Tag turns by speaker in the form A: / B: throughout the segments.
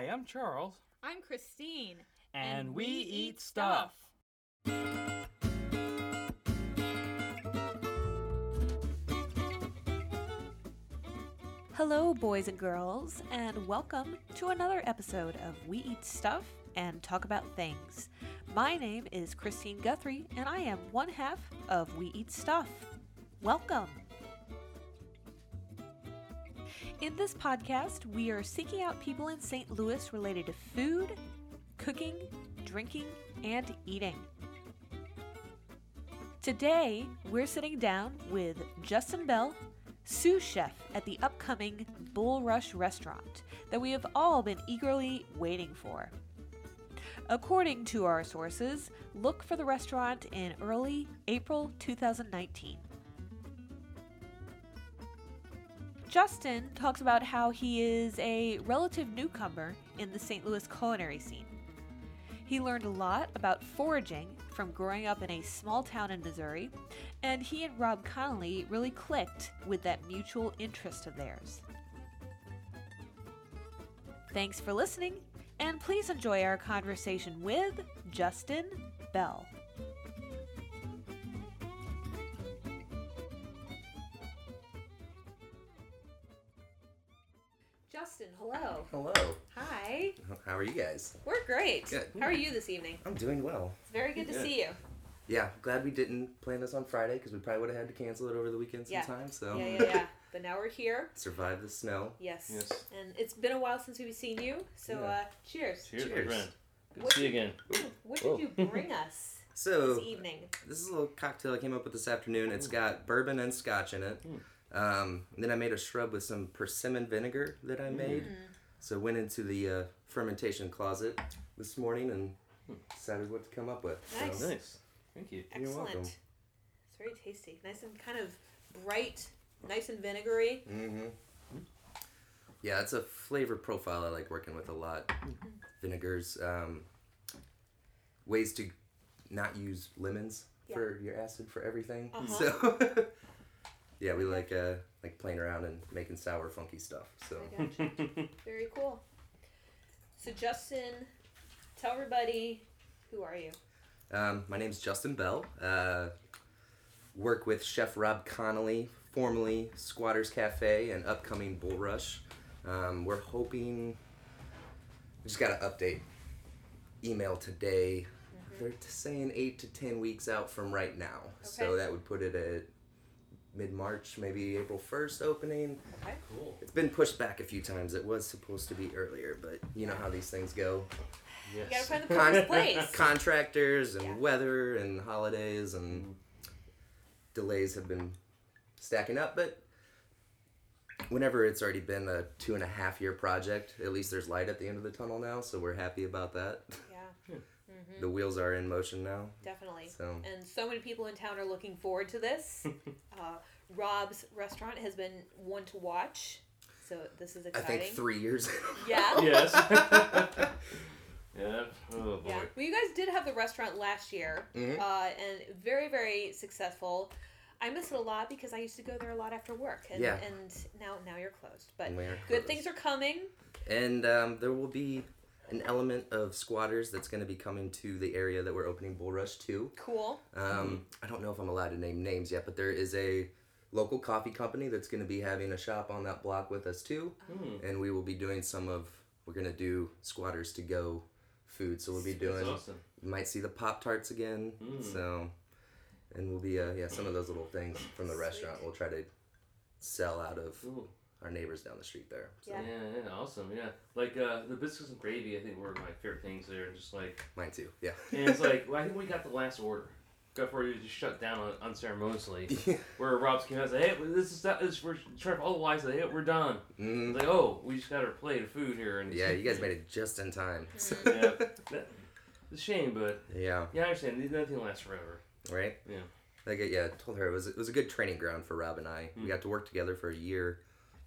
A: Hi, I'm Charles.
B: I'm Christine.
A: And, we, eat stuff.
C: Hello, boys and girls, and welcome to another episode of We Eat Stuff and Talk About Things. My name is Christine Guthrie, and I am one half of We Eat Stuff. Welcome. In this podcast, we are seeking out people in St. Louis related to food, cooking, drinking, and eating. Today, we're sitting down with Justin Bell, sous chef at the upcoming Bulrush restaurant that we have all been eagerly waiting for. According to our sources, look for the restaurant in early April 2019. Justin talks about how he is a relative newcomer in the St. Louis culinary scene. He learned a lot about foraging from growing up in a small town in Missouri, and he and Rob Connoley really clicked with that mutual interest of theirs. Thanks for listening, and please enjoy our conversation with Justin Bell.
D: How are you guys?
C: We're great.
D: Good.
C: How are you this evening?
D: I'm doing well.
C: It's very good to see you.
D: Yeah, glad we didn't plan this on Friday because we probably would have had to cancel it over the weekend
C: Yeah.
D: sometime. So
C: Yeah, yeah, yeah. but now we're here.
D: survive the snow.
C: Yes.
A: Yes.
C: And it's been a while since we've seen you, so
D: Yeah.
C: uh, cheers.
A: Cheers, my friend. Good
C: What-
A: to see you again.
C: What
A: Whoa.
C: did you bring us
D: So
C: this evening?
D: this is a little cocktail I came up with this afternoon. It's got bourbon and scotch in it. Um, and then I made a shrub with some persimmon vinegar that I made.
C: Mm.
D: So went into the uh, fermentation closet this morning and decided what to come up with.
C: Nice.
D: So,
A: Nice. Thank you.
D: You're
C: Excellent.
D: welcome.
C: It's very tasty. Nice and kind of bright, nice and vinegary.
D: hmm Yeah, it's a flavor profile I like working with a lot. Vinegars, um, ways to not use lemons for your acid for everything.
C: Uh-huh.
D: So, yeah, we like uh, like playing around and making sour, funky stuff. So,
C: very cool. So Justin, tell everybody who are you?
D: um, my name's Justin Bell. Uh, work with Chef Rob Connoley, formerly Squatters Cafe and upcoming Bulrush. Um, we're hoping. We just got an update email today. They're saying eight to ten weeks out from right now.
C: okay.
D: So that would put it at mid March, maybe April 1st opening.
C: Okay.
A: Cool.
D: It's been pushed back a few times. It was supposed to be earlier, but you know how these things go.
A: Yes.
C: You gotta find the perfect place.
D: Contractors and
C: Yeah.
D: weather and holidays and mm-hmm. delays have been stacking up, but whenever it's already been a two and a half year project, at least there's light at the end of the tunnel now, so we're happy about that.
C: Yeah,
D: The wheels are in motion now.
C: definitely.
D: So
C: And so many people in town are looking forward to this. uh, Rob's restaurant has been one to watch, so this is exciting.
D: I think three years.
C: Yeah.
A: Yes. yeah. Oh boy.
C: Yeah. Well, you guys did have the restaurant last year,
D: Mhm.
C: uh, and very, very successful. I miss it a lot because I used to go there a lot after work, and,
D: Yeah.
C: and now now you're closed. But
D: We
C: good
D: closed.
C: things are coming.
D: And um, there will be an element of squatters that's going to be coming to the area that we're opening Bulrush to.
C: Cool.
D: Um, I don't know if I'm allowed to name names yet, but there is a local coffee company that's going to be having a shop on that block with us too,
A: Hmm.
D: and we will be doing some of. We're going to do squatters to go food, so we'll be
A: That's
D: doing.
A: awesome.
D: You might see the Pop Tarts again,
A: Mm.
D: so, and we'll be uh, yeah some of those little things from the
C: Sweet.
D: restaurant. We'll try to sell out of
A: Cool.
D: Our neighbors down the street there. So.
C: Yeah.
A: Yeah, yeah, awesome. Yeah, like uh, the biscuits and gravy. I think were my favorite things there. And just like,
D: Mine too. Yeah.
A: and it's like, well, I think we got the last order before you just shut down un- unceremoniously. Where Rob's came out and said, "Hey, this is that is we're trying to all the lights. Hey, we're done."
D: Mm.
A: It's like, "Oh, we just got our plate of food here." And
D: Yeah, you guys made it just in time.
A: yeah, that, it's a shame, but
D: yeah.
A: yeah, I understand. Nothing lasts forever.
D: Right.
A: Yeah.
D: Like yeah, I told her it was it was a good training ground for Rob and I.
A: Mm.
D: We got to work together for a year,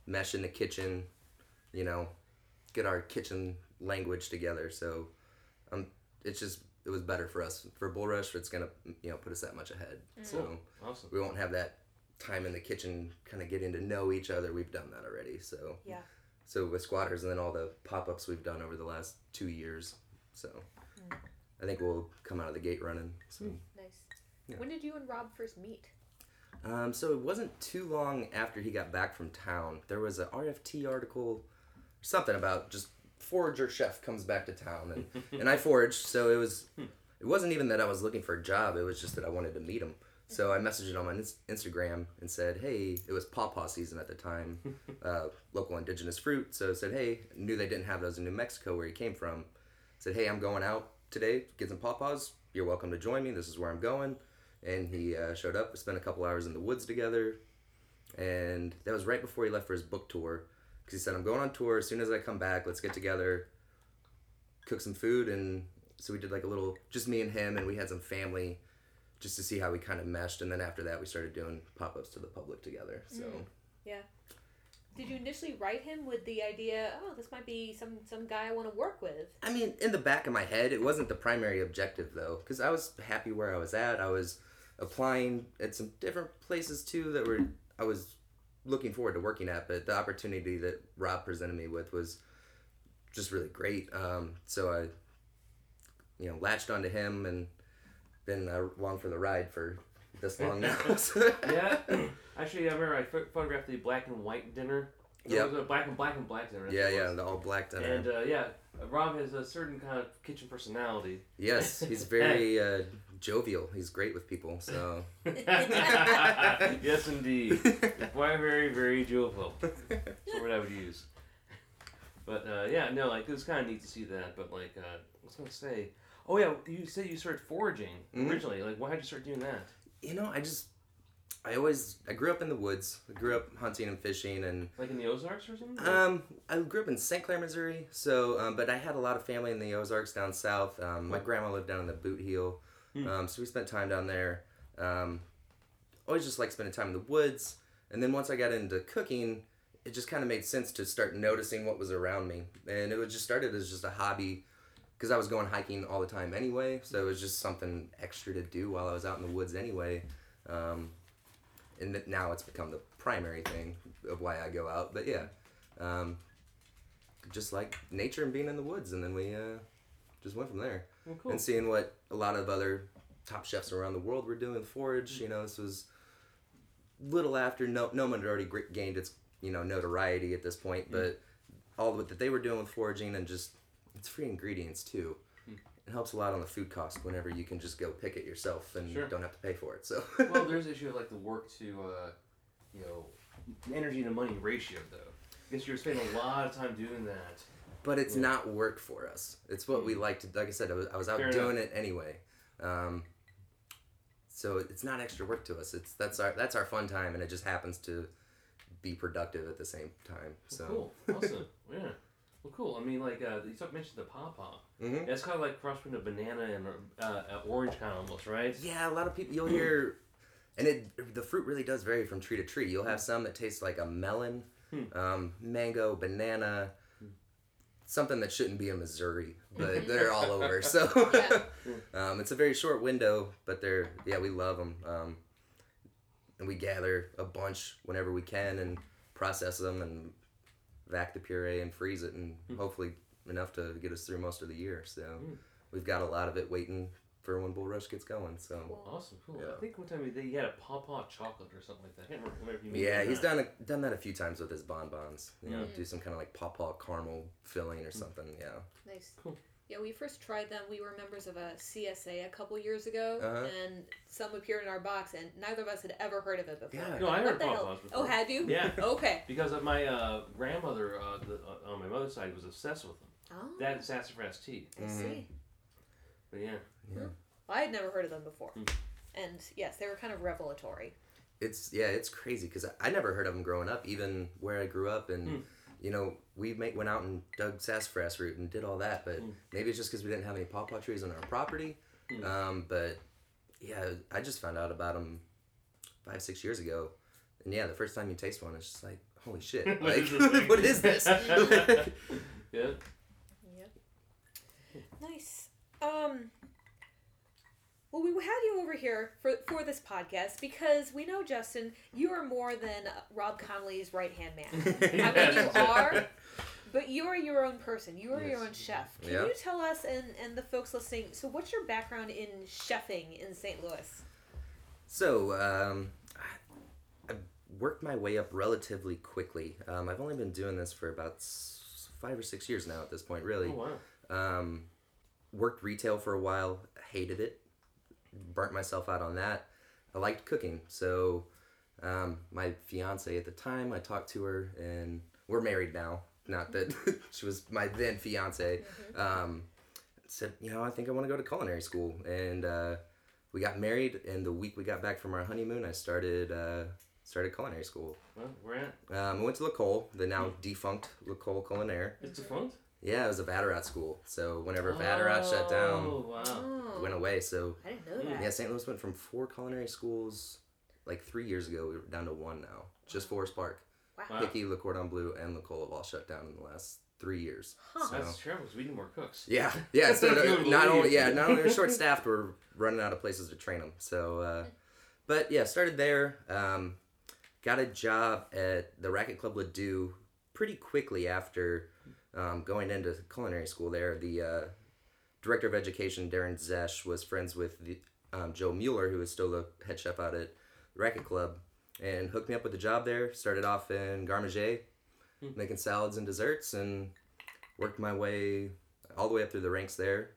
D: mesh in the kitchen, you know, get our kitchen language together. So, um, it's just it was better for us for Bulrush. It's gonna you know put us that much ahead. So
A: Awesome.
D: we won't have that time in the kitchen kind of getting to know each other. We've done that already. So
C: Yeah.
D: So with squatters and then all the pop ups we've done over the last two years. So I think we'll come out of the gate running. So.
C: Nice.
D: Yeah.
C: When did you and Rob first meet?
D: Um, so it wasn't too long after he got back from town. There was a RFT article, something about just forager chef comes back to town, and and I foraged. So it was, it wasn't even that I was looking for a job. It was just that I wanted to meet him. So I messaged him on my Instagram and said, hey, it was pawpaw season at the time, uh, local indigenous fruit. So I said, hey, knew they didn't have those in New Mexico where he came from. said, hey, I'm going out today, get some pawpaws. You're welcome to join me. This is where I'm going and he uh, showed up. We spent a couple hours in the woods together, and that was right before he left for his book tour. Because he said, "I'm going on tour. As soon as I come back, let's get together, cook some food." And so we did like a little, just me and him, and we had some family, just to see how we kind of meshed. And then after that, we started doing pop ups to the public together. So Yeah.
C: Did you initially write him with the idea, oh, this might be some some guy I want to work with?
D: I mean, in the back of my head, it wasn't the primary objective though, because I was happy where I was at. I was applying at some different places too that were I was looking forward to working at, but the opportunity that Rob presented me with was just really great. Um, so I, you know, latched onto him and been uh, along for the ride for this long now.
A: Yeah. Actually, I remember I pho- photographed the black and white dinner. It
D: Yep.
A: was a black and black and black dinner.
D: yeah, yeah, the all black dinner.
A: And uh, yeah, Rob has a certain kind of kitchen personality.
D: yes, he's very uh, jovial. He's great with people. So.
A: yes, indeed. Why very, very jovial. That's what I would use. But uh, yeah, no, like it was kind of neat to see that. But like, uh, I was gonna say, oh yeah, you said you started foraging
D: Mhm.
A: originally. Like, why did you start doing that?
D: You know, I just, I always, I grew up in the woods. I grew up hunting and fishing, and
A: Like in the Ozarks or something?
D: um, I grew up in St. Clair, Missouri. So, um, but I had a lot of family in the Ozarks down south. Um, my grandma lived down in the Boot Heel,
A: Hmm.
D: um, so we spent time down there. Um, always just like spending time in the woods, and then once I got into cooking, it just kind of made sense to start noticing what was around me, and it was just started as just a hobby. Because I was going hiking all the time anyway, so it was just something extra to do while I was out in the woods anyway. Um, and now it's become the primary thing of why I go out. But yeah, um, just like nature and being in the woods, and then we uh, just went from there.
A: Well, cool.
D: And seeing what a lot of other top chefs around the world were doing with forage, you know, this was little after Noma had already gained its you know notoriety at this point, but all the that they were doing with foraging and just it's free ingredients too.
A: Hmm.
D: It helps a lot on the food cost whenever you can just go pick it yourself and
A: Sure.
D: don't have to pay for it. So
A: well, there's the issue of like the work to, uh, you know, energy to money ratio though. I guess you're spending a lot of time doing that.
D: But it's
A: Yeah.
D: not work for us. It's what we like to. Like I said, I was, I was out
A: Fair
D: doing it anyway. Um, so it's not extra work to us. It's that's our that's our fun time, and it just happens to be productive at the same time. So
A: Cool. Awesome. yeah. Well, cool. I mean, like uh, you mentioned the pawpaw.
D: Mhm.
A: It's kind of like cross between a banana and uh, uh, orange, kind of almost, right?
D: Yeah, a lot of people you'll hear, and it the fruit really does vary from tree to tree. You'll have some that taste like a melon,
A: Hmm.
D: um, mango, banana, something that shouldn't be in Missouri, but they're all over. So
C: Yeah.
D: um, it's a very short window, but they're yeah we love them, um, and we gather a bunch whenever we can and process them and vac the puree and freeze it and
A: Hmm.
D: hopefully enough to get us through most of the year. So
A: Hmm.
D: we've got a lot of it waiting for when Bulrush gets going. So.
C: Cool.
A: Awesome. Cool.
D: Yeah.
A: I think one time they had a pawpaw chocolate or something like that. I can't remember if
D: Yeah, he's
A: not.
D: done a, done that a few times with his bonbons. You know,
C: Mm.
D: do some kind of like pawpaw caramel filling or something. Yeah.
C: Nice.
A: Cool.
C: Yeah, we first tried them. We were members of a CSA a couple years ago,
D: Uh-huh.
C: and some appeared in our box, and neither of us had ever heard of it before.
D: Yeah.
A: No, I heard
C: the hell?
A: pawpaws before.
C: Oh, had you?
A: Yeah.
C: Okay.
A: Because of my uh, grandmother uh, the, uh, on my mother's side was obsessed with them.
C: Oh,
A: That and sassafras tea.
C: I
D: Mhm.
C: see.
A: But yeah.
C: Well, I had never heard of them before.
A: Hmm.
C: And yes, they were kind of revelatory.
D: It's yeah, it's crazy because I, I never heard of them growing up, even where I grew up, and
A: Hmm.
D: you know we make, went out and dug sassafras root and did all that, but
A: Hmm.
D: maybe it's just because we didn't have any pawpaw trees on our property.
A: Hmm.
D: Um, but yeah, I just found out about them five six years ago, and yeah, the first time you taste one, it's just like holy shit, like
A: is this thing?
D: what is this?
A: yeah.
C: Yep. Nice. Um. Well, we had you over here for for this podcast because we know Justin, you are more than uh, Rob Connoley's right hand man. I mean, you are. but you're your own person. You are your own chef. Can
D: Yeah.
C: you tell us and and the folks listening? So, what's your background in chefing in St. Louis?
D: So, um, I, I worked my way up relatively quickly. Um, I've only been doing this for about five or six years now at this point, really.
A: Oh wow.
D: Um, worked retail for a while, hated it, burnt myself out on that. I liked cooking, so um, my fiance at the time, I talked to her, and we're married now. Not that she was my then fiance. Um, said, you know, I think I want to go to culinary school, and uh, we got married. And the week we got back from our honeymoon, I started uh, started culinary school.
A: Well, we're at.
D: Um, I went to L'Ecole, the now defunct L'Ecole Culinaire.
A: It's defunct.
D: Yeah, it was a Vatterott school. So whenever Vatterott shut down,
A: Oh wow.
C: Oh,
D: it went away. So
C: I didn't know that.
D: yeah, St. Louis went from four culinary schools like three years ago. We're down to one now. Just Forest Park,
C: Wow.
A: Wow.
D: Hickey, Le Cordon Bleu, and L'Ecole have all shut down in the last three years.
C: Huh.
D: So
A: That's terrible. 'cause we need more cooks.
D: yeah, yeah. So
A: Good
D: not only yeah, not only are short staffed, we're running out of places to train them. So, uh, but yeah, started there. Um, got a job at the Racquet Club Ladue pretty quickly after um, going into culinary school there. The uh, director of education, Darren Zesh, was friends with the, um, Joe Mueller, who is still the head chef out at the Racquet Club, and hooked me up with a job there. Started off in garde manger, making salads and desserts, and worked my way all the way up through the ranks there.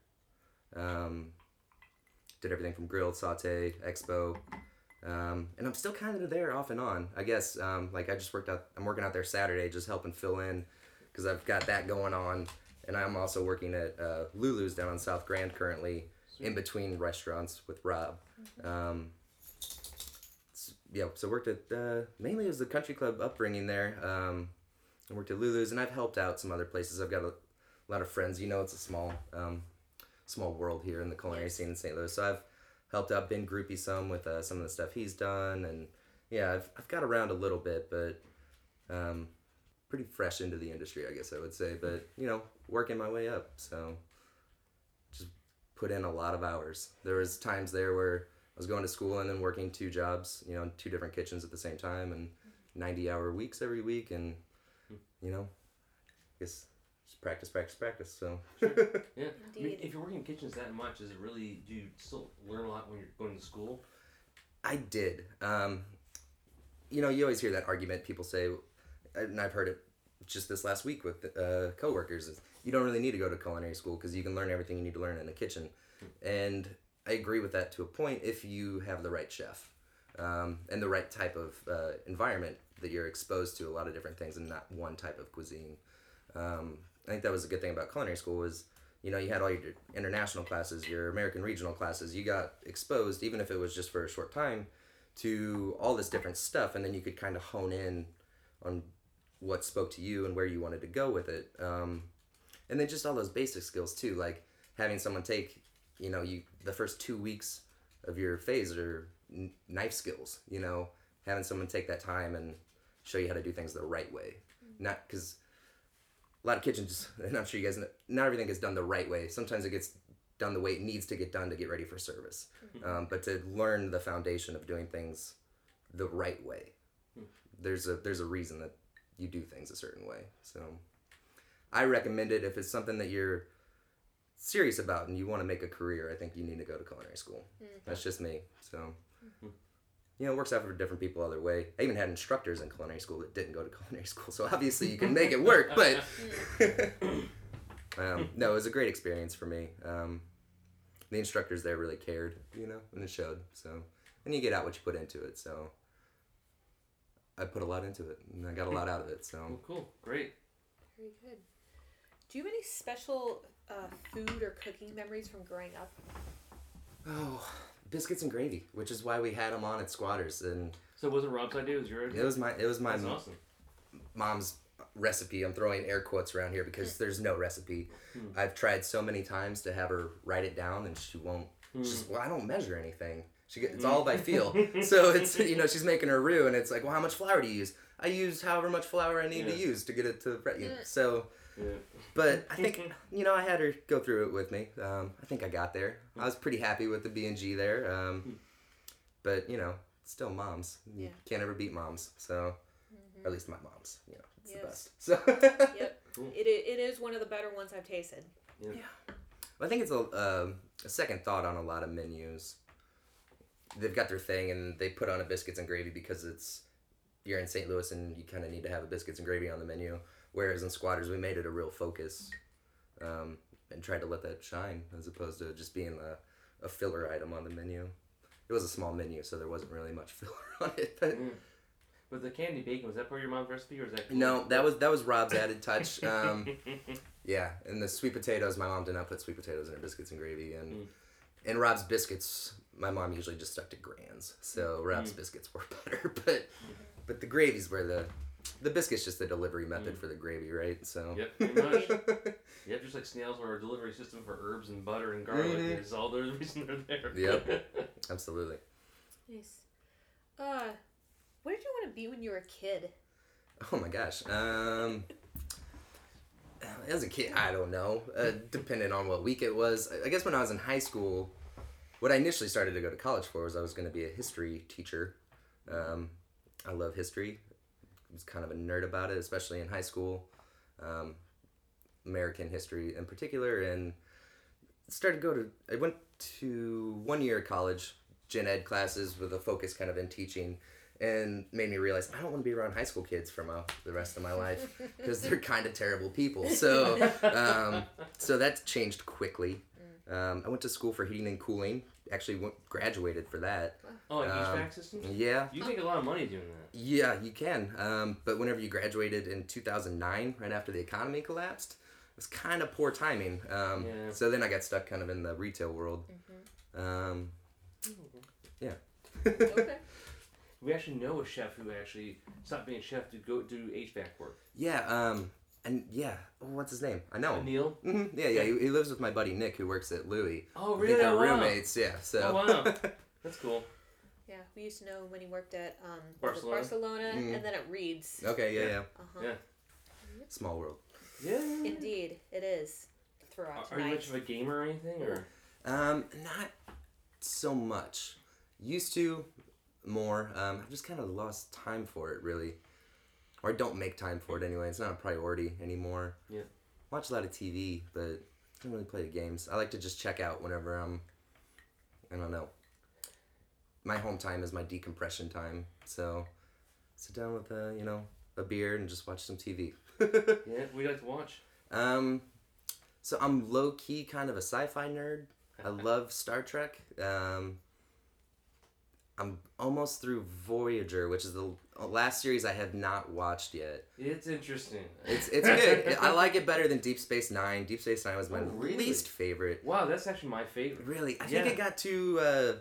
D: Um, did everything from grilled, saute, expo, um, and I'm still kind of there off and on. I guess um, like I just worked out. I'm working out there Saturday, just helping fill in because I've got that going on, and I'm also working at uh, Lulu's down on South Grand currently, in between restaurants with Rob. Um, yeah, so worked at uh, mainly it was the country club upbringing there. Um, I worked at Lulu's, and I've helped out some other places. I've got a lot of friends. You know, it's a small, um, small world here in the culinary scene in St. Louis. So I've helped out Ben Grupe some with uh, some of the stuff he's done, and yeah, I've, I've got around a little bit, but um, pretty fresh into the industry, I guess I would say. But you know, working my way up, so just put in a lot of hours. There was times there where I was going to school and then working two jobs, you know, in two different kitchens at the same time, and ninety hour weeks every week, and you know, I guess just practice, practice, practice. So.
A: Yeah. I mean, if you're working in kitchens that much, is it really? Do you still learn a lot when you're going to school?
D: I did. Um, you know, you always hear that argument. People say, and I've heard it just this last week with uh, coworkers. Is you don't really need to go to culinary school because you can learn everything you need to learn in the kitchen, and I agree with that to a point if you have the right chef um, and the right type of uh, environment that you're exposed to a lot of different things and not one type of cuisine. Um, I think that was a good thing about culinary school was you know you had all your international classes, your American regional classes. You got exposed even if it was just for a short time to all this different stuff, and then you could kind of hone in on what spoke to you and where you wanted to go with it. Um, and then just all those basic skills too, like having someone take you know you the first two weeks of your phase are n- knife skills. You know, having someone take that time and show you how to do things the right way, not because a lot of kitchens, and I'm sure you guys know, not everything gets done the right way. Sometimes it gets done the way it needs to get done to get ready for service. Um, but to learn the foundation of doing things the right way, there's a there's a reason that you do things a certain way. So I recommend it if it's something that you're serious about and you want to make a career. I think you need to go to culinary school. That's just me. So. You know, it works out for different people other way. I even had instructors in culinary school that didn't go to culinary school, so obviously you can make it work. But um, no, it was a great experience for me. Um, the instructors there really cared, you know, and it showed. So, and you get out what you put into it. So, I put a lot into it, and I got a lot out of it. So,
A: Oh, cool. Great.
C: Very good. Do you have any special uh, food or cooking memories from growing up?
D: oh, biscuits and gravy, which is why we had them on at Squatters, and
A: So it wasn't Rob's idea? It was yours.
D: it was my it was my
A: That's awesome.
D: mom's recipe. I'm throwing air quotes around here because mm. there's no recipe. Hmm. I've tried so many times to have her write it down, and she won't. Hmm. She's just, well, I don't measure anything. She get, it's all by feel. so it's you know she's making her roux, and it's like, well, how much flour do you use? I use however much flour I need to use to get it to right. You know, so,
A: Yeah.
D: but I think you know I had her go through it with me. Um, I think I got there. I was pretty happy with the B and G there. Um, but you know, still moms.
C: Yeah.
D: can't ever beat moms. So, or at least my moms. You know, It's
C: Yes.
D: the best. So
C: Yep.
A: Cool.
C: It, it is one of the better ones I've tasted.
D: Yeah, I think it's a, um a second thought on a lot of menus. They've got their thing and they put on a biscuits and gravy because it's you're in St. Louis and you kind of need to have a biscuits and gravy on the menu. Whereas in Squatters, we made it a real focus um, and tried to let that shine as opposed to just being a, a filler item on the menu. It was a small menu, so there wasn't really much filler on it. But
A: Mm. But the candy bacon was that part of your mom's recipe or is that?
D: no, that was that was Rob's added touch. Um, Yeah, and the sweet potatoes, my mom did not put sweet potatoes in her biscuits and gravy, and
A: Mm.
D: And Rob's biscuits, my mom usually just stuck to grands, so Rob's
A: Mm.
D: biscuits were better, but but the gravy's where the the biscuit's just the delivery method for the gravy, right? So
A: Yep, pretty much. Yep, just like snails are a delivery system for herbs and butter and garlic.
D: Mhm.
A: Is all the reason they're there.
D: Yep. absolutely.
C: Nice. Uh, what did you want to be when you were a kid?
D: Oh my gosh. Um, as a kid, I don't know. Uh, depending on what week it was. I- I guess when I was in high school, what I initially started to go to college for was I was going to be a history teacher. Um, I love history. I was kind of a nerd about it, especially in high school. Um, American history in particular, and started to go to. I went to one year of college, gen ed classes with a focus kind of in teaching, and made me realize I don't want to be around high school kids for my, the rest of my life because they're kind of terrible people. So, um, so that changed quickly. Um, I went to school for heating and cooling. Actually, went, graduated for that.
A: Oh, like
D: Um,
A: HVAC systems?
D: Yeah,
A: You make a lot of money doing that.
D: yeah, you can. Um, but whenever you graduated in 2009, right after the economy collapsed, it was kind of poor timing. Um,
A: Yeah.
D: So then I got stuck kind of in the retail world. Um, yeah.
C: Okay.
A: We actually know a chef who actually stopped being a chef to go do HVAC work.
D: yeah. Um, and yeah, oh, what's his name? I know him.
A: Neil?
D: hmm Yeah, yeah. He, he lives with my buddy Nick, who works at Louie.
A: Oh,
D: I
A: really?
D: think they're
A: Oh, wow.
D: roommates. Yeah. So.
A: Oh, wow. That's cool.
C: Yeah, we used to know when he worked at um,
A: Barcelona?
C: Barcelona, Barcelona
D: Mm.
C: and then at Reed's.
D: okay. Yeah.
A: Yeah.
D: Yeah.
C: Uh-huh.
A: Yeah.
D: Small world.
A: Yeah.
C: Indeed, it is. Throughout
A: Are, are you much of a gamer or anything? Or
D: Um, not so much. Used to more. Um, I've just kind of lost time for it, really. Or I don't make time for it anyway. It's not a priority anymore.
A: Yeah.
D: Watch a lot of TV, but I don't really play the games. I like to just check out whenever I'm. I don't know. My home time is my decompression time, so sit down with a you know a beer and just watch some TV.
A: yeah, we like to watch.
D: Um, so I'm low key kind of a sci-fi nerd. I love Star Trek. Um, I'm almost through Voyager, which is the last series I have not watched yet.
A: It's interesting.
D: It's it's good. I like it better than Deep Space Nine. Deep Space Nine was my
A: Oh, really?
D: least favorite.
A: Wow, that's actually my favorite.
D: Really, I think it got too uh,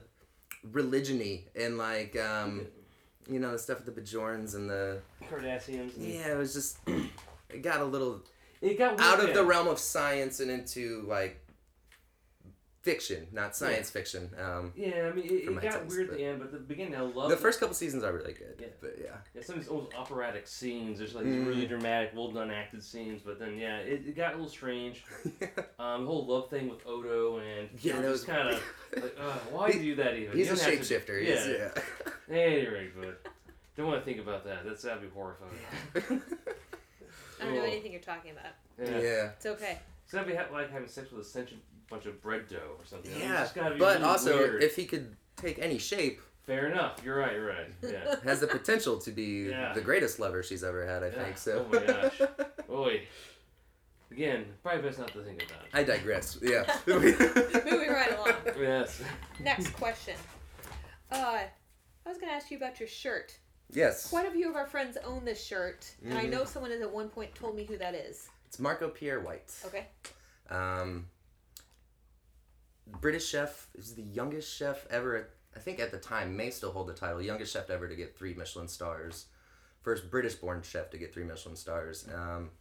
D: religiony and like um, you know the stuff with the Bajorans and the
A: Cardassians. and-
D: yeah. It was just it got a little
A: It got
D: out of
A: yeah.
D: the realm of science and into like fiction, not science fiction. Um,
A: Yeah, I mean, it, it got
D: taste,
A: weird at the end, but the beginning I love
D: the first couple seasons are really good,
A: Yeah.
D: but yeah,
A: Yeah, some of these old operatic scenes. There's like these really
D: Mm.
A: dramatic, well done acted scenes, but then yeah, it, it got a little strange. Um, the whole love thing with Odo and
D: Yeah,
A: yeah,
D: that
A: was
D: was-
A: kind of like, uh, why
D: He-
A: do that even?
D: he's a
A: don't to-
D: shapeshifter.
A: Yeah.
D: He's, yeah.
A: Anyway, but don't want to think about that. That's that'd be horrifying.
C: I don't know anything you're talking about.
A: Yeah.
D: yeah.
C: It's okay.
A: So that'd be ha- like having sex with a sentient bunch of bread dough or something. It's
D: Yeah,
A: just gotta be
D: but
A: really
D: also
A: weird.
D: if he could take any shape,
A: fair enough. You're right. You're right. Yeah.
D: has the potential to be
A: Yeah.
D: the greatest lover she's ever had. I
A: Yeah.
D: think so.
A: Oh my gosh. Boy. Again, probably best not to think about it.
D: I digress. Yeah.
C: Moving right along.
A: Yes.
C: Next question. Uh, I was going to ask you about your shirt.
D: yes.
C: Quite a few of our friends own this shirt, and I
D: Mhm.
C: know someone has at one point told me who that is.
D: It's Marco Pierre White.
C: Okay.
D: Um, British chef is the youngest chef ever. I think at the time may still hold the title, youngest chef ever to get three Michelin stars. First British-born chef to get three Michelin stars. Um,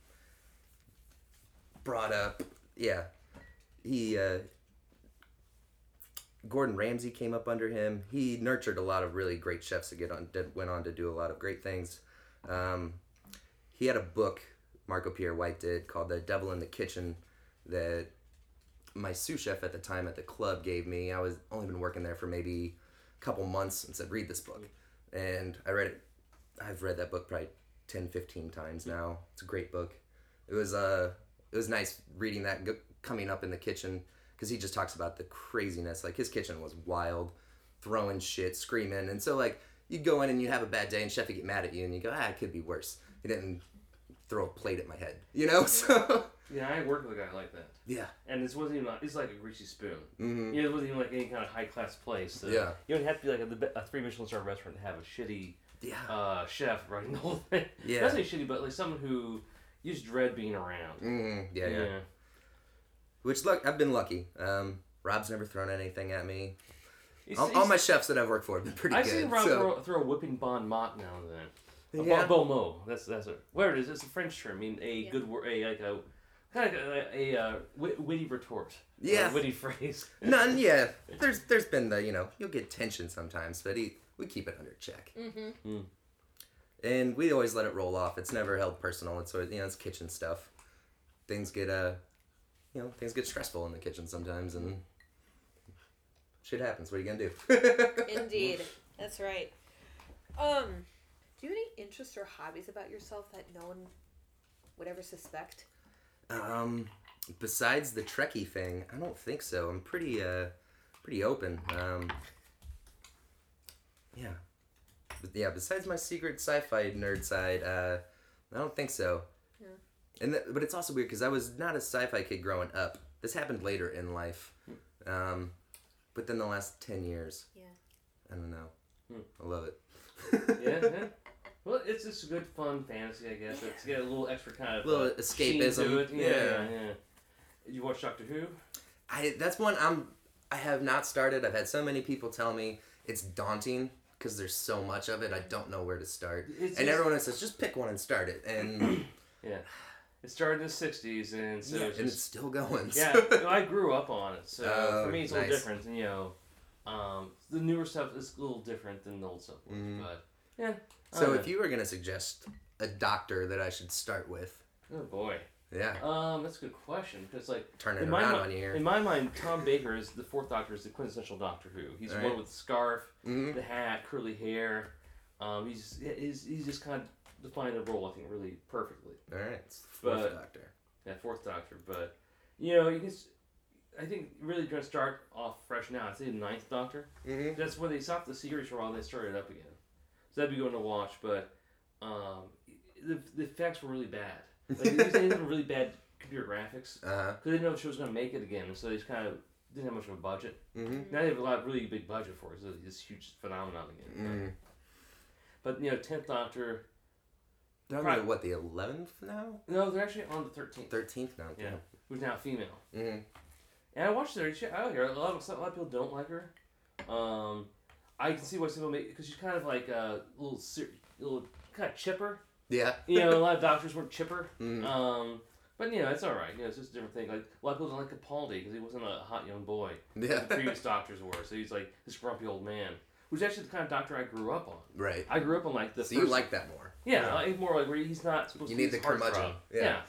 D: brought up, yeah, he. Uh, Gordon Ramsay came up under him. He nurtured a lot of really great chefs that get on that went on to do a lot of great things. Um, he had a book Marco Pierre White did called The Devil in the Kitchen that my sous chef at the time at the club gave me. I was only been working there for maybe a couple months and said, read this book. And I read it. I've read that book probably 10, 15 times now. It's a great book. It was uh, it was nice reading that coming up in the kitchen because he just talks about the craziness. Like his kitchen was wild, throwing shit, screaming, and so like you'd go in and you have a bad day, and chef would get mad at you, and you go, ah, it could be worse. He didn't throw a plate at my head, you know. So
A: Yeah, I worked with a guy like that,
D: yeah,
A: and this wasn't even. It's like a greasy spoon.
D: hmm
A: You know, it wasn't even like any kind of high class place. So
D: Yeah.
A: You don't have to be like a, a three Michelin star restaurant to have a shitty
D: yeah,
A: uh, chef running the whole thing.
D: Yeah.
A: Not saying shitty, but like someone who you just dread being around.
D: hmm yeah, yeah. Which look, I've been lucky. Um, Rob's never thrown anything at me.
A: He's-
D: All, all my chefs that I've worked for have been pretty
A: I've
D: good.
A: seen Rob
D: so-
A: throw, throw a whipping bon mot now and then. A
D: Yeah.
A: bon, bon mot. That's that's it. Where it is? It's a French term. I mean, a
C: Yeah.
A: good word, a like a kind of a, a, uh, wit- witty retort.
D: Yeah.
A: a witty phrase.
D: None, yeah. There's there's been the you know you'll get tension sometimes, but he, we keep it under check,
C: Mm-hmm.
D: and we always let it roll off. It's never held personal. It's always you know it's kitchen stuff. Things get uh, you know things get stressful in the kitchen sometimes, and shit happens. What are you gonna do?
C: Indeed. That's right. Um, do you have any interests or hobbies about yourself that no one would ever suspect?
D: Um, besides the Trekkie thing, I don't think so. I'm pretty uh, pretty open. Um, yeah, but yeah. Besides my secret sci-fi nerd side, uh, I don't think so.
C: Yeah.
D: And th- but it's also weird because I was not a sci-fi kid growing up. This happened later in life. Um, within the last ten years.
C: Yeah.
D: I don't know.
A: Hmm.
D: I love it.
A: yeah, yeah. Well, it's just a good, fun fantasy, I guess. It's got a little extra kind of
D: Little
A: uh,
D: escapism.
A: Yeah,
D: Yeah.
A: yeah, yeah. You watch Doctor Who?
D: I that's one I'm I have not started. I've had so many people tell me it's daunting because there's so much of it. I don't know where to start.
A: It's
D: and
A: just-
D: everyone says just pick one and start it, and
A: Yeah. It started in the '60s, and so
D: yeah,
A: it's
D: and it's still going.
A: yeah.
D: so-
A: no, I grew up on it, so
D: Oh,
A: for me it's a little different. And, you know, um, the newer stuff is a little different than the old stuff.
D: Mhm.
A: But yeah.
D: So
A: don't
D: if you were gonna suggest a doctor that I should start with,
A: oh boy,
D: yeah,
A: um, that's a good question because like
D: turn it
A: in my,
D: around
A: mi-
D: on you here.
A: in my mind, Tom Baker is the fourth Doctor is the quintessential Doctor Who. He's the
D: Right.
A: one with the scarf,
D: hmm
A: the hat, curly hair. Um, he's he's he's just kind of defined the role I think really perfectly.
D: All right, it's the fourth
A: But-
D: doctor.
A: that fourth Doctor. But you know, you can. s- I think really going to start off fresh now. I'd say the ninth Doctor.
D: hmm
A: That's when they stopped the series for a while. and They started it up again. So that'd be going to watch. But um, the, the effects were really bad. Like, they really bad computer graphics because they didn't know if the show was going to make it again, and so they just kind of didn't have much of a budget.
D: hmm
A: Now they have a lot of really big budget for it. So it's this huge phenomenon again.
D: hmm
A: But you know, tenth Doctor.
D: They're on what the eleventh now,
A: No, they're actually on the thirteenth.
D: thirteenth now.
A: Yeah, who's now female.
D: hmm
A: And I watched her. She, I like her. A lot of a lot of people don't like her. Um, I can see why some people make because she's kind of like a little, little kind of chipper.
D: Yeah.
A: You know, a lot of doctors weren't chipper.
D: Mhm.
A: Um, but you know, it's all right. You know, it's just a different thing. Like a lot of people don't like Capaldi because he wasn't a hot young boy.
D: Yeah.
A: The previous doctors were, so he's like this grumpy old man. Who's actually the kind of doctor I grew up on.
D: right.
A: I grew up on like the.
D: So you like that more?
A: Yeah, like, more like where he's not supposed
D: You
A: to be
D: need the curmudgeon.
A: Yeah.
D: Yeah.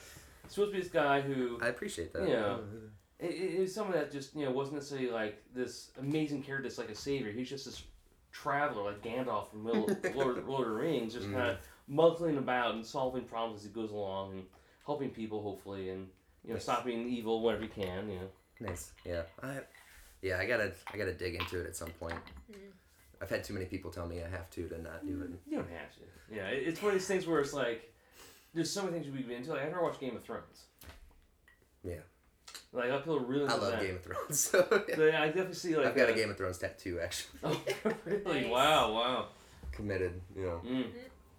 A: Supposed to be this guy who
D: I appreciate that.
A: Yeah. it, it was someone that just you know wasn't necessarily like this amazing character that's like a savior. He's just this traveler like Gandalf from Middle, Lord, Lord of the Rings, just
D: Mm.
A: kind of muddling about and solving problems as he goes along and helping people hopefully and you know
D: Nice.
A: stopping evil whenever he can. You know.
D: Nice. Yeah. I, yeah. I gotta. I gotta dig into it at some point.
C: Mhm.
D: I've had too many people tell me I have to to not do it.
A: You don't have to. Yeah, it, it's one of these things where it's like there's so many things we've been into. Like I never watched Game of Thrones.
D: Yeah.
A: Like I feel really.
D: I love
A: that.
D: Game of Thrones. So yeah.
A: So, yeah, I definitely see like.
D: I've got
A: uh,
D: a Game of Thrones tattoo actually.
A: Oh, really?
C: Nice.
A: Wow! Wow.
D: Committed. You know.
A: Mm.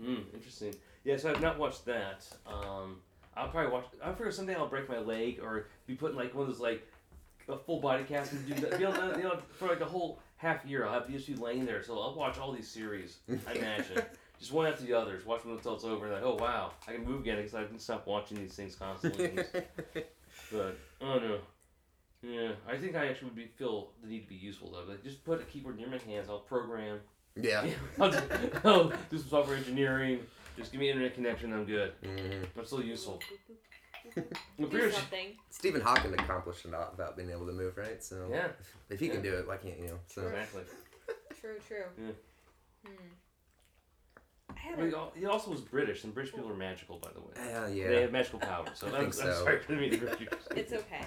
A: Mm, interesting. Yeah, so I've not watched that. Um, I'll probably watch. I figure someday I'll break my leg or be put in like one of those like a full body cast and do that. Be able to, you know, for like a whole half year, I'll have to just be laying there. So I'll watch all these series. I imagine just one after the others. Watch them until it's over. And like, oh wow, I can move again because I can stop watching these things constantly. But oh no. Yeah, I think I actually would be feel the need to be useful though. Like just put a keyboard near my hands. I'll program.
D: yeah.
A: I'll, just, I'll do some software engineering. Just give me internet connection. I'm good.
D: hmm
A: I'm still useful. I'm
C: Do something.
D: Stephen Hawking accomplished a lot without being able to move, right? So
A: Yeah,
D: if he can do it, why can't you? So
A: exactly.
C: True, true.
A: Yeah.
C: Hmm. I had
A: Well, he
C: a,
A: he also was British, and British people are magical, by the way.
D: Hell Uh,
A: They have magical powers. So
D: I
A: I'm,
D: think
A: I'm
D: so.
A: sorry to meet the British.
C: it's okay.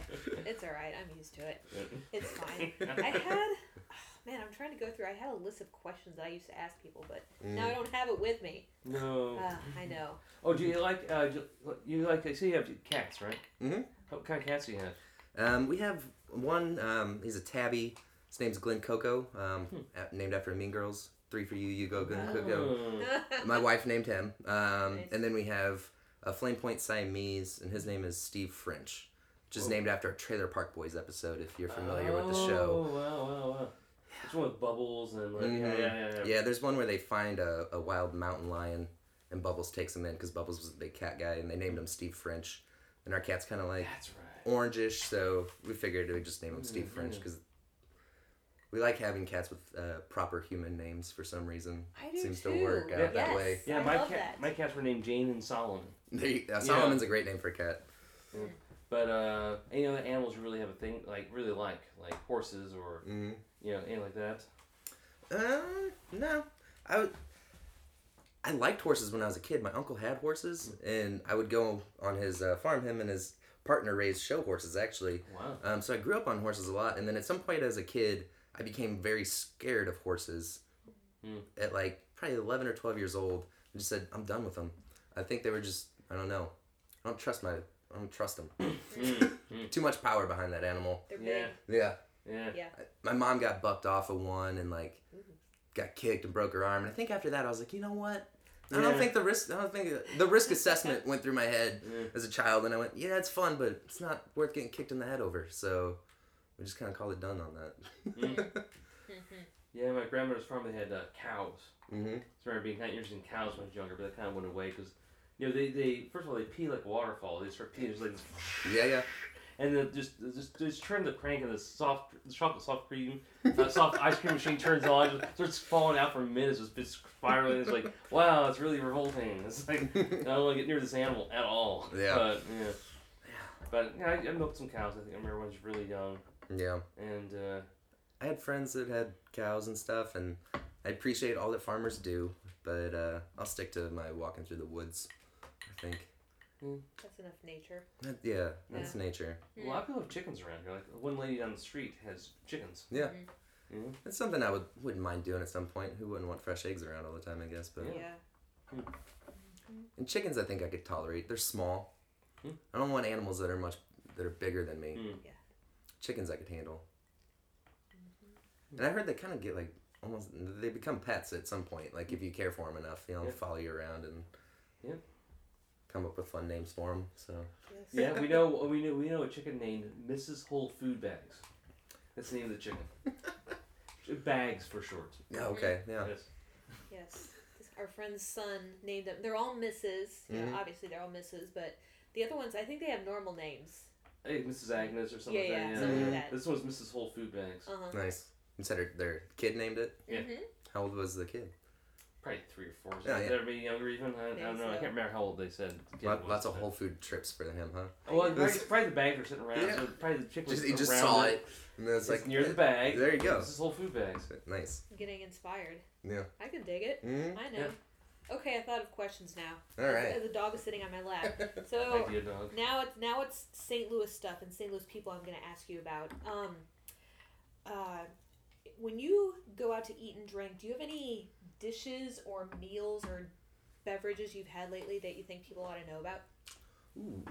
C: It's all right. I'm used to it. It's fine. I had, Oh, man, I'm trying to go through. I had a list of questions that I used to ask people, but now I
D: Mm.
C: don't have it with me.
A: No.
C: Uh, I know.
A: Oh, do you like? Uh, do you like? I see you have cats, right?
D: Mm-hmm.
A: What kind of cats do you have?
D: Um, we have one. Um, he's a tabby. His name's Glenn Coco. Um,
A: Hmm.
D: a- named after Mean Girls. Three for you, you go, Glenn
C: Oh.
D: Coco.
A: Oh.
D: My wife named him. Um,
C: Nice.
D: and then we have a Flame Point Siamese, and his name is Steve French, which is
A: Oh.
D: named after a Trailer Park Boys episode. If you're familiar with the show.
A: Oh wow, wow, wow. It's one with bubbles and like,
D: Mhm.
A: yeah, yeah, yeah, yeah.
D: Yeah, there's one where they find a, a wild mountain lion, and Bubbles takes him in because Bubbles was a big cat guy, and they named him Steve French. And our cat's kind of like
A: That's right.
D: orangish, so we figured we'd just name him Steve French because we like having cats with uh, proper human names for some reason.
C: I do
D: Seems
C: too.
D: to work out
A: Yeah.
D: that
C: yes,
D: way.
A: Yeah,
C: I
A: my
C: love
A: cat,
C: that.
A: my cats were named Jane and Solomon.
D: There you- uh,
A: Yeah.
D: Solomon's a great name for a cat.
A: But uh, any other animals you really have a thing like really like, like horses or
D: Mm.
A: you know anything like that?
D: Uh, no, I would. I liked horses when I was a kid. My uncle had horses, and I would go on his uh, farm. Him and his partner raised show horses, actually.
A: Wow.
D: Um, so I grew up on horses a lot, and then at some point as a kid, I became very scared of horses.
A: Hmm.
D: At like probably eleven or twelve years old, I just said I'm done with them. I think they were just I don't know. I don't trust my I don't trust them.
A: Mm, mm.
D: Too much power behind that animal.
C: They're
A: Yeah.
C: big.
D: Yeah.
A: Yeah.
C: Yeah.
D: My mom got bucked off of one and like
C: Mhm.
D: got kicked and broke her arm. And I think after that, I was like, you know what? I don't
A: Yeah.
D: think the risk. I don't think the risk assessment went through my head
A: Yeah.
D: as a child, and I went, yeah, it's fun, but it's not worth getting kicked in the head over. So we just kind of call it done on that.
A: Mm. Yeah, my grandmother's farm they had uh, cows.
D: mm-hmm.
A: I remember being kind of interested in cows when I was younger, but that kind of went away because, you know, they, they first of all they pee like waterfall. They start peeing just like this,
D: Yeah, yeah.
A: and then just just just turn the crank and the soft the chocolate soft cream, uh, soft ice cream machine turns on, just starts falling out for minutes, just just spiraling. It's like wow, it's really revolting. It's like I don't want to get near this animal at all.
D: Yeah.
A: But yeah. But yeah, I, I milked some cows. I think I remember when I was really young,
D: Yeah.
A: and uh,
D: I had friends that had cows and stuff, and I appreciate all that farmers do, but uh, I'll stick to my walking through the woods. I think.
C: That's enough nature.
D: That, yeah, that's nature.
A: a lot of people have chickens around here. Like one lady down the street has chickens.
D: Yeah.
C: Mhm.
A: Mhm.
D: It's something I would wouldn't mind doing at some point. Who wouldn't want fresh eggs around all the time? I guess, but
A: Yeah.
C: Yeah.
D: and chickens, I think I could tolerate. They're small.
A: Hmm.
D: I don't want animals that are much that are bigger than me.
A: Mm.
D: Chickens I could handle. And I heard they kind of get like almost they become pets at some point. Like if you care for them enough, you know,
A: Yeah.
D: follow you around and
A: Yeah.
D: come up with fun names for them. So
C: Yes.
A: Yeah, we know we know we know a chicken named Mrs. Whole Food Bags. That's the name of the chicken. Bags for short.
D: yeah, okay, yeah.
A: Yes.
C: Yes. Our friend's son named them. They're all Mrs. You
D: Mhm.
C: know, obviously they're all Mrs. But the other ones, I think they have normal names.
A: Hey, Mrs. Agnes or something
C: Yeah,
A: like
C: yeah,
A: that.
C: something like that.
A: This one's Mrs. Whole Food Bags.
C: Uh huh.
D: Nice. You said her, their kid named it.
A: Yeah.
C: hmm
D: How old was the kid?
A: Probably three or four.
D: Yeah, yeah.
A: They're maybe younger even. I, I don't know. I can't remember how old they said. the kid
D: Lot,
A: was,
D: lots of Whole Food trips for him, huh?
A: Well, probably,
D: This-
A: probably the bags were sitting around.
D: Yeah.
A: So probably the chicken was
D: Just, he just saw it, and then it's
A: It's
D: like
A: near the bag.
D: There you go.
A: This is Whole Food Bags.
D: Nice.
C: Getting inspired.
D: Yeah.
C: I can dig it.
D: Mm-hmm.
C: I know. Okay, I thought of questions now.
D: All
C: As-
D: right.
C: As, a dog is sitting on my lap. So
A: Idea dog.
C: now it's now it's St. Louis stuff and St. Louis people. I'm going to ask you about. Um, uh, when you go out to eat and drink, do you have any dishes or meals or beverages you've had lately that you think people ought to know about?
D: Ooh.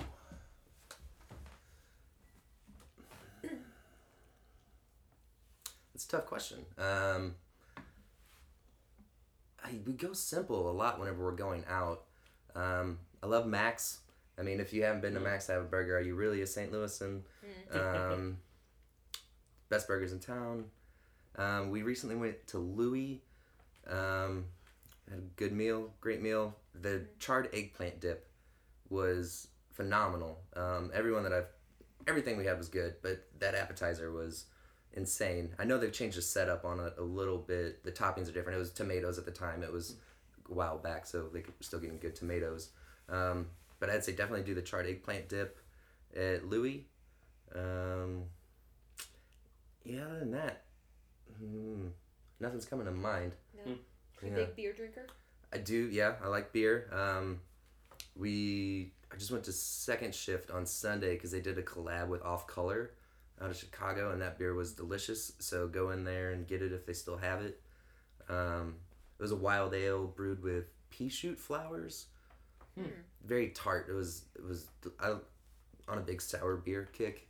D: It's a tough question. Um, I, we go simple a lot whenever we're going out. Um, I love Mac's. I mean, if you haven't been to
A: Mm.
D: Mac's have a burger, are you really a St. Louisan? Um, best burgers in town. Um, we recently went to Louie. Um, had a good meal, great meal. The charred eggplant dip was phenomenal. Um, everyone that I've, everything we had was good, but that appetizer was insane. I know they've changed the setup on it a little bit. The toppings are different. It was tomatoes at the time. It was a while back, so they were still getting good tomatoes. Um, but I'd say definitely do the charred eggplant dip at Louie. Um, yeah, other than that, hmm, nothing's coming to mind.
C: No. You
D: Yeah.
C: big beer drinker?
D: I do, yeah. I like beer. Um, we I just went to second shift on Sunday because they did a collab with Off Color out of Chicago, and that beer was delicious. So go in there and get it if they still have it. Um, it was a wild ale brewed with pea shoot flowers.
A: Hmm.
D: Very tart. It was it was I, on a big sour beer kick.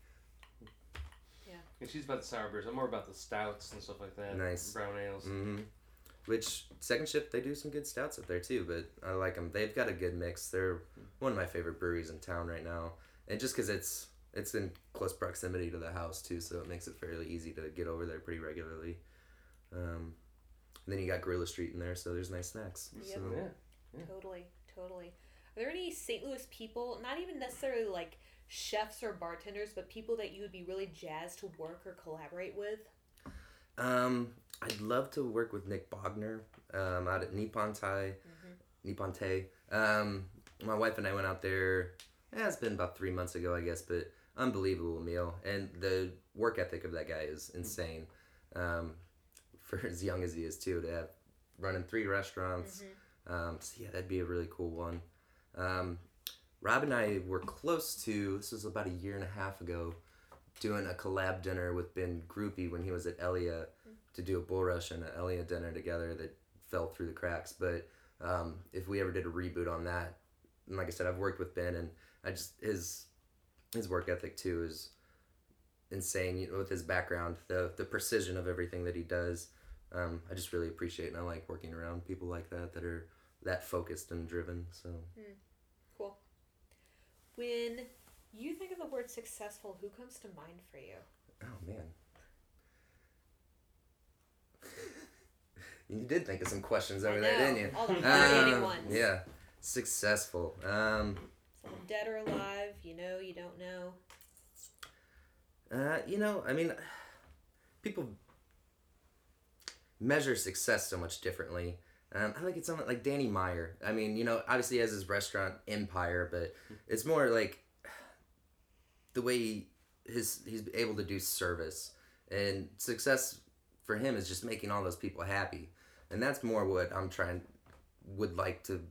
A: And she's about the sour beers. I'm more about the stouts and stuff like that.
D: Nice.
A: Brown ales.
D: hmm Which second shift they do some good stouts up there too, but I like them. They've got a good mix. They're one of my favorite breweries in town right now, and just because it's it's in close proximity to the house too, so it makes it fairly easy to get over there pretty regularly. Um, and then you got Guerrilla Street in there, so there's nice snacks.
C: Yep.
D: So,
A: Yeah.
C: Totally, totally. Are there any St. Louis people, not even necessarily like chefs or bartenders, but people that you would be really jazzed to work or collaborate with?
D: Um, I'd love to work with Nick Bognar um, out at Nippon Thai, Nippon Tei. Um, my wife and I went out there. Yeah, it's been about three months ago, I guess, but unbelievable meal. And the work ethic of that guy is insane. Um, for as young as he is too, to have running three restaurants. Um, so yeah, that'd be a really cool one. Um, Rob and I were close to. This was about a year and a half ago doing a collab dinner with Ben Grupe when he was at Elaia to do a Bulrush and an Elaia dinner together that fell through the cracks. But um, if we ever did a reboot on that, and like I said, I've worked with Ben and I just his his work ethic too is insane. You know, with his background, the the precision of everything that he does, um, I just really appreciate and I like working around people like that that are that focused and driven. So
C: Cool. When you think of the word successful, who comes to mind for you?
D: oh man. You did think of some questions over there, didn't you?
C: all the
D: Um,
C: ones.
D: Yeah, successful. Um,
C: dead or alive, you know, you don't know.
D: uh, you know, I mean, people measure success so much differently. Um, I think it's something like Danny Meyer. I mean, you know, obviously he has his restaurant empire, but it's more like the way he, his he's able to do service and success for him is just making all those people happy, and that's more what I'm trying would like to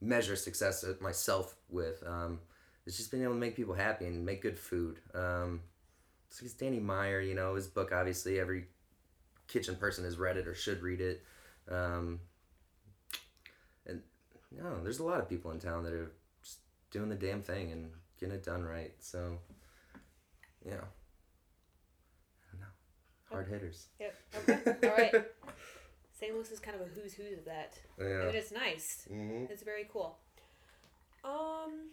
D: measure success at myself with. Um, it's just being able to make people happy and make good food. Um, so he's Danny Meyer, you know, his book obviously every kitchen person has read it or should read it. Um, and no, there's a lot of people in town that are just doing the damn thing and getting it done right. So, you know, I don't know, hard hitters.
C: Yep. Okay. All right. St. Louis is kind of a who's who's of that. I
D: Yeah.
C: mean, it's nice.
D: Mm-hmm.
C: It's very cool. Um,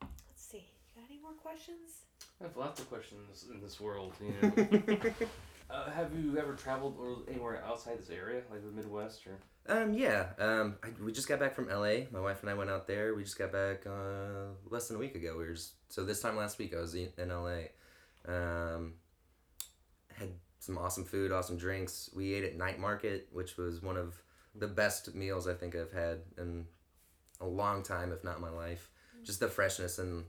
C: let's see. You got any more questions?
A: I have lots of questions in this world. You know. uh, have you ever traveled or anywhere outside this area, like the Midwest or?
D: Um, yeah. Um, I, we just got back from LA. My wife and I went out there. We just got back uh, less than a week ago. We were just, so this time last week I was in, in LA. Um, had some awesome food, awesome drinks. We ate at Night Market, which was one of the best meals I think I've had in a long time, if not my life. Just the freshness and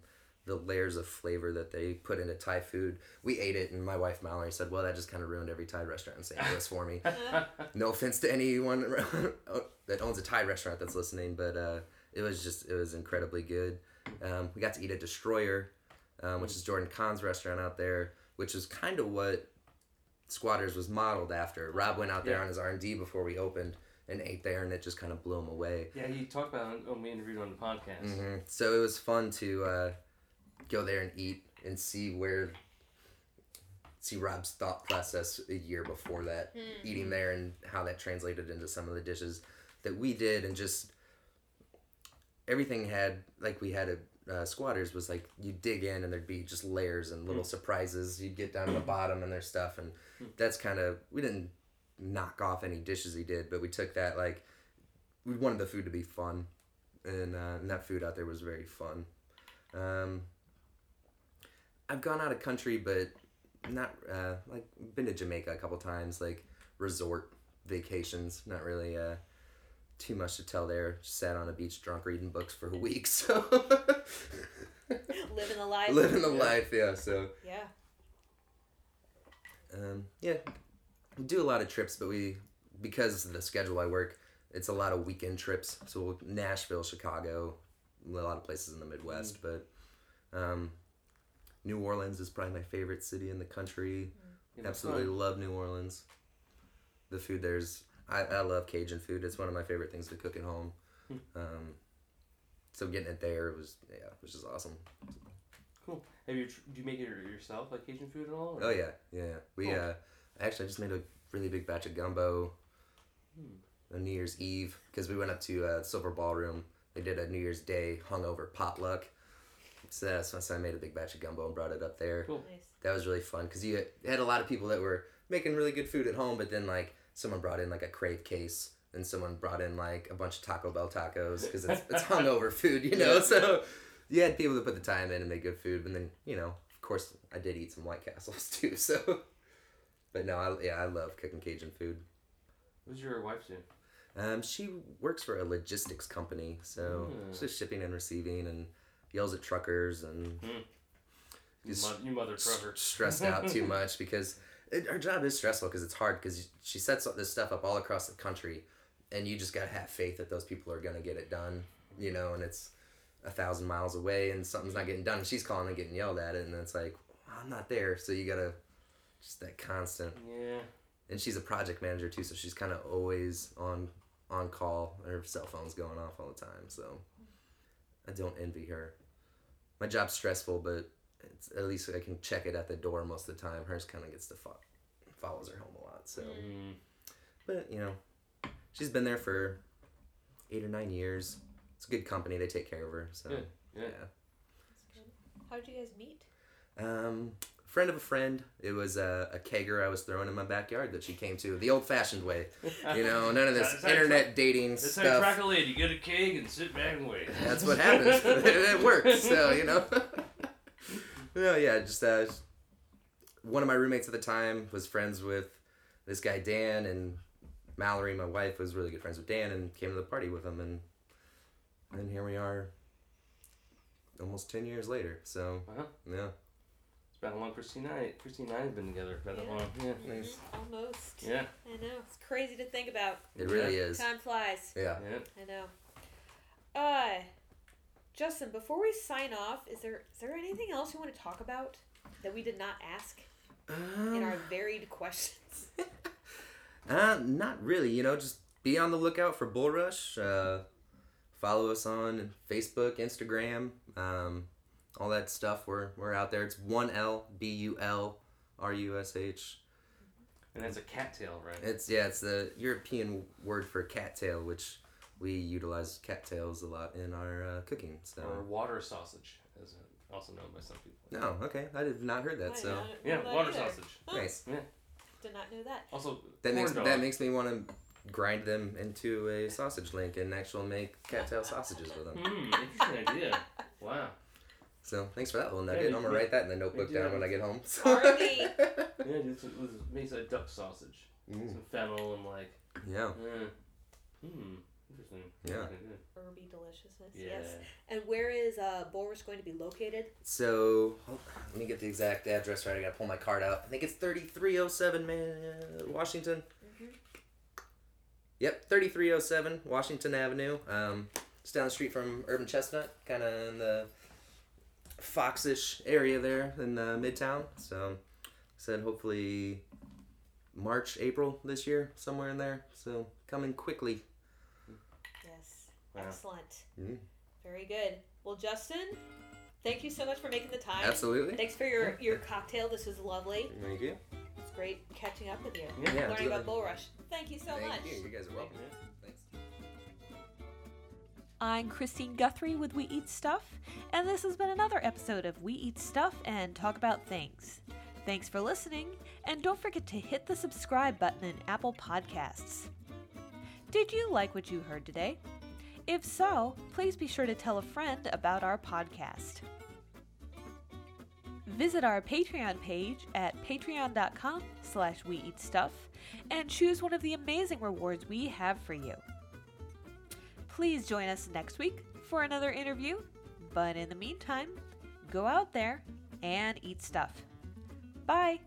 D: the layers of flavor that they put into Thai food. We ate it, and my wife Mallory said, "Well, that just kind of ruined every Thai restaurant in St. Louis for me." no offense to anyone that owns a Thai restaurant that's listening, but uh, it was just it was incredibly good. Um, we got to eat at Destroyer, um, which is Jordan Kahn's restaurant out there, which is kind of what Squatters was modeled after. Rob went out there
A: Yeah.
D: on his R and D before we opened and ate there, and it just kind of blew him away.
A: Yeah, he talked about it when we interviewed on the podcast.
D: hmm So it was fun to uh, go there and eat and see where see Rob's thought process a year before that, eating there and how that translated into some of the dishes that we did, and just everything had like we had at uh, Squatters was like you dig in and there'd be just layers and little surprises. You'd get down to the bottom and there's stuff, and that's kind of we didn't knock off any dishes he did, but we took that like we wanted the food to be fun, and, uh, and that food out there was very fun. Um, I've gone out of country, but not uh, like been to Jamaica a couple times, like resort vacations. Not really uh, too much to tell there. Just sat on a beach drunk reading books for a week, so
C: Living the life.
D: living the
A: Yeah.
D: life. Yeah, so
C: Yeah.
D: um, yeah, we do a lot of trips, but we because of the schedule I work, it's a lot of weekend trips. So we'll, Nashville, Chicago, a lot of places in the Midwest, but um, New Orleans is probably my favorite city in the country.
A: Yeah, that's
D: Absolutely
A: fun.
D: love New Orleans. The food there's I, I love Cajun food. It's one of my favorite things to cook at home.
A: Hmm.
D: Um, so getting it there was yeah, it was just awesome.
A: Cool. Have you tr- do you make it yourself like Cajun food at all? or-
D: Oh yeah, yeah. We
A: Cool.
D: uh actually I just made a really big batch of gumbo
A: Hmm.
D: on New Year's Eve because we went up to uh, Silver Ballroom. They did a New Year's Day hungover potluck. So that's so I made a big batch of gumbo and brought it up there.
A: Cool.
C: Nice.
D: That was really fun because you had a lot of people that were making really good food at home, but then like someone brought in like a crave case and someone brought in like a bunch of Taco Bell tacos because it's, it's hungover food, you know. So you had people that put the time in and make good food, and then you know, of course, I did eat some White Castles too. So, but no, I, yeah, I love cooking Cajun food.
A: What's your wife do?
D: Um, she works for a logistics company, so she's just shipping and receiving and yells at truckers and
A: mo- your mother trucker.
D: stressed out too much because it, her job is stressful because it's hard because she sets this stuff up all across the country and you just gotta have faith that those people are gonna get it done, you know, and it's a thousand miles away and something's not getting done and she's calling and getting yelled at it and it's like I'm not there, so you gotta just that constant
A: Yeah.
D: and she's a project manager too, so she's kind of always on on call. Her cell phone's going off all the time, so I don't envy her. My job's stressful, but it's, at least I can check it at the door most of the time. Hers kind of gets to fo- follows her home a lot. So,
A: Mm.
D: but you know, she's been there for eight or nine years. It's a good company. They take care of her. So
A: Good. Yeah.
D: yeah.
C: How did you guys meet?
D: Um, friend of a friend. It was a, a kegger I was throwing in my backyard that she came to the old-fashioned way. You know, none of this
A: That's how you
D: internet dating
A: That's how you
D: stuff.
A: track a lady. You get a cake and sit back and wait.
D: That's what happens. it works. So you know. no, yeah, just uh, one of my roommates at the time was friends with this guy Dan, and Mallory, my wife, was really good friends with Dan, and came to the party with him, and and here we are. Almost ten years later. So
A: Uh-huh.
D: yeah,
A: It's been how long Christine and I, Christine and I have been together. for that
C: Yeah.
A: long. Yeah.
D: Nice.
C: Mhm, Almost.
A: Yeah.
C: I know. It's crazy to think about.
D: it really is.
C: Time flies.
D: Yeah.
A: Yeah.
C: I know. Uh, Justin, before we sign off, is there is there anything else you want to talk about that we did not ask in our varied questions?
D: Uh, not really. You know, just be on the lookout for Bulrush. Uh, follow us on Facebook, Instagram, um, all that stuff. We're we're out there. It's one L B U L R U S H.
A: And that's a cattail, right?
D: It's yeah, it's the European word for cattail, which we utilize cattails a lot in our uh, cooking. So
A: Or water sausage, as uh, also known by some people.
D: no, okay, I have not heard that.
C: I
D: So
C: know
A: Yeah,
C: that
A: water
C: either.
A: sausage.
C: Huh.
D: nice.
C: Did not know that.
A: Also,
D: That makes
A: dog.
D: that makes me want to grind them into a sausage link and actually make cattail sausages with them.
A: Hmm, interesting idea. Wow.
D: So thanks for that little
A: Yeah,
D: nugget.
A: you-
D: I'm gonna write that in the notebook down when I get home.
C: Army.
A: Yeah, dude, so it was, makes a duck sausage.
D: Mm,
A: Some fennel and like.
D: yeah.
A: Uh, hmm. Interesting.
D: Yeah.
A: Okay.
C: Herby deliciousness.
A: Yeah.
C: Yes. And where is uh, Bulrush going to be located?
D: So hold- let me get the exact address right. I gotta pull my card out. I think it's 3307 man, Washington.
C: Mhm.
D: Yep, 3307 Washington Avenue. Um, it's down the street from Urban Chestnut, kind of in the Foxish area there in uh, Midtown. So said hopefully March, April this year, somewhere in there. So coming quickly.
C: Yes.
A: Wow.
C: Excellent.
D: Mm.
C: Very good. Well, Justin, thank you so much for making the time.
D: Absolutely.
C: Thanks for your, your cocktail. This was lovely.
D: Thank you.
C: It's great catching up with you.
A: Yeah.
D: Yeah,
C: Learning about
D: absolutely.
C: Bulrush. Thank you so
D: Thank
C: much.
D: you. You guys are welcome. Thanks.
E: I'm Christine Guthrie with We Eat Stuff, and this has been another episode of We Eat Stuff and Talk About Things. Thanks for listening, and don't forget to hit the subscribe button in Apple Podcasts. Did you like what you heard today? If so, please be sure to tell a friend about our podcast. Visit our Patreon page at patreon.com slash we eat stuff and choose one of the amazing rewards we have for you. Please join us next week for another interview. But in the meantime, go out there and eat stuff. Bye.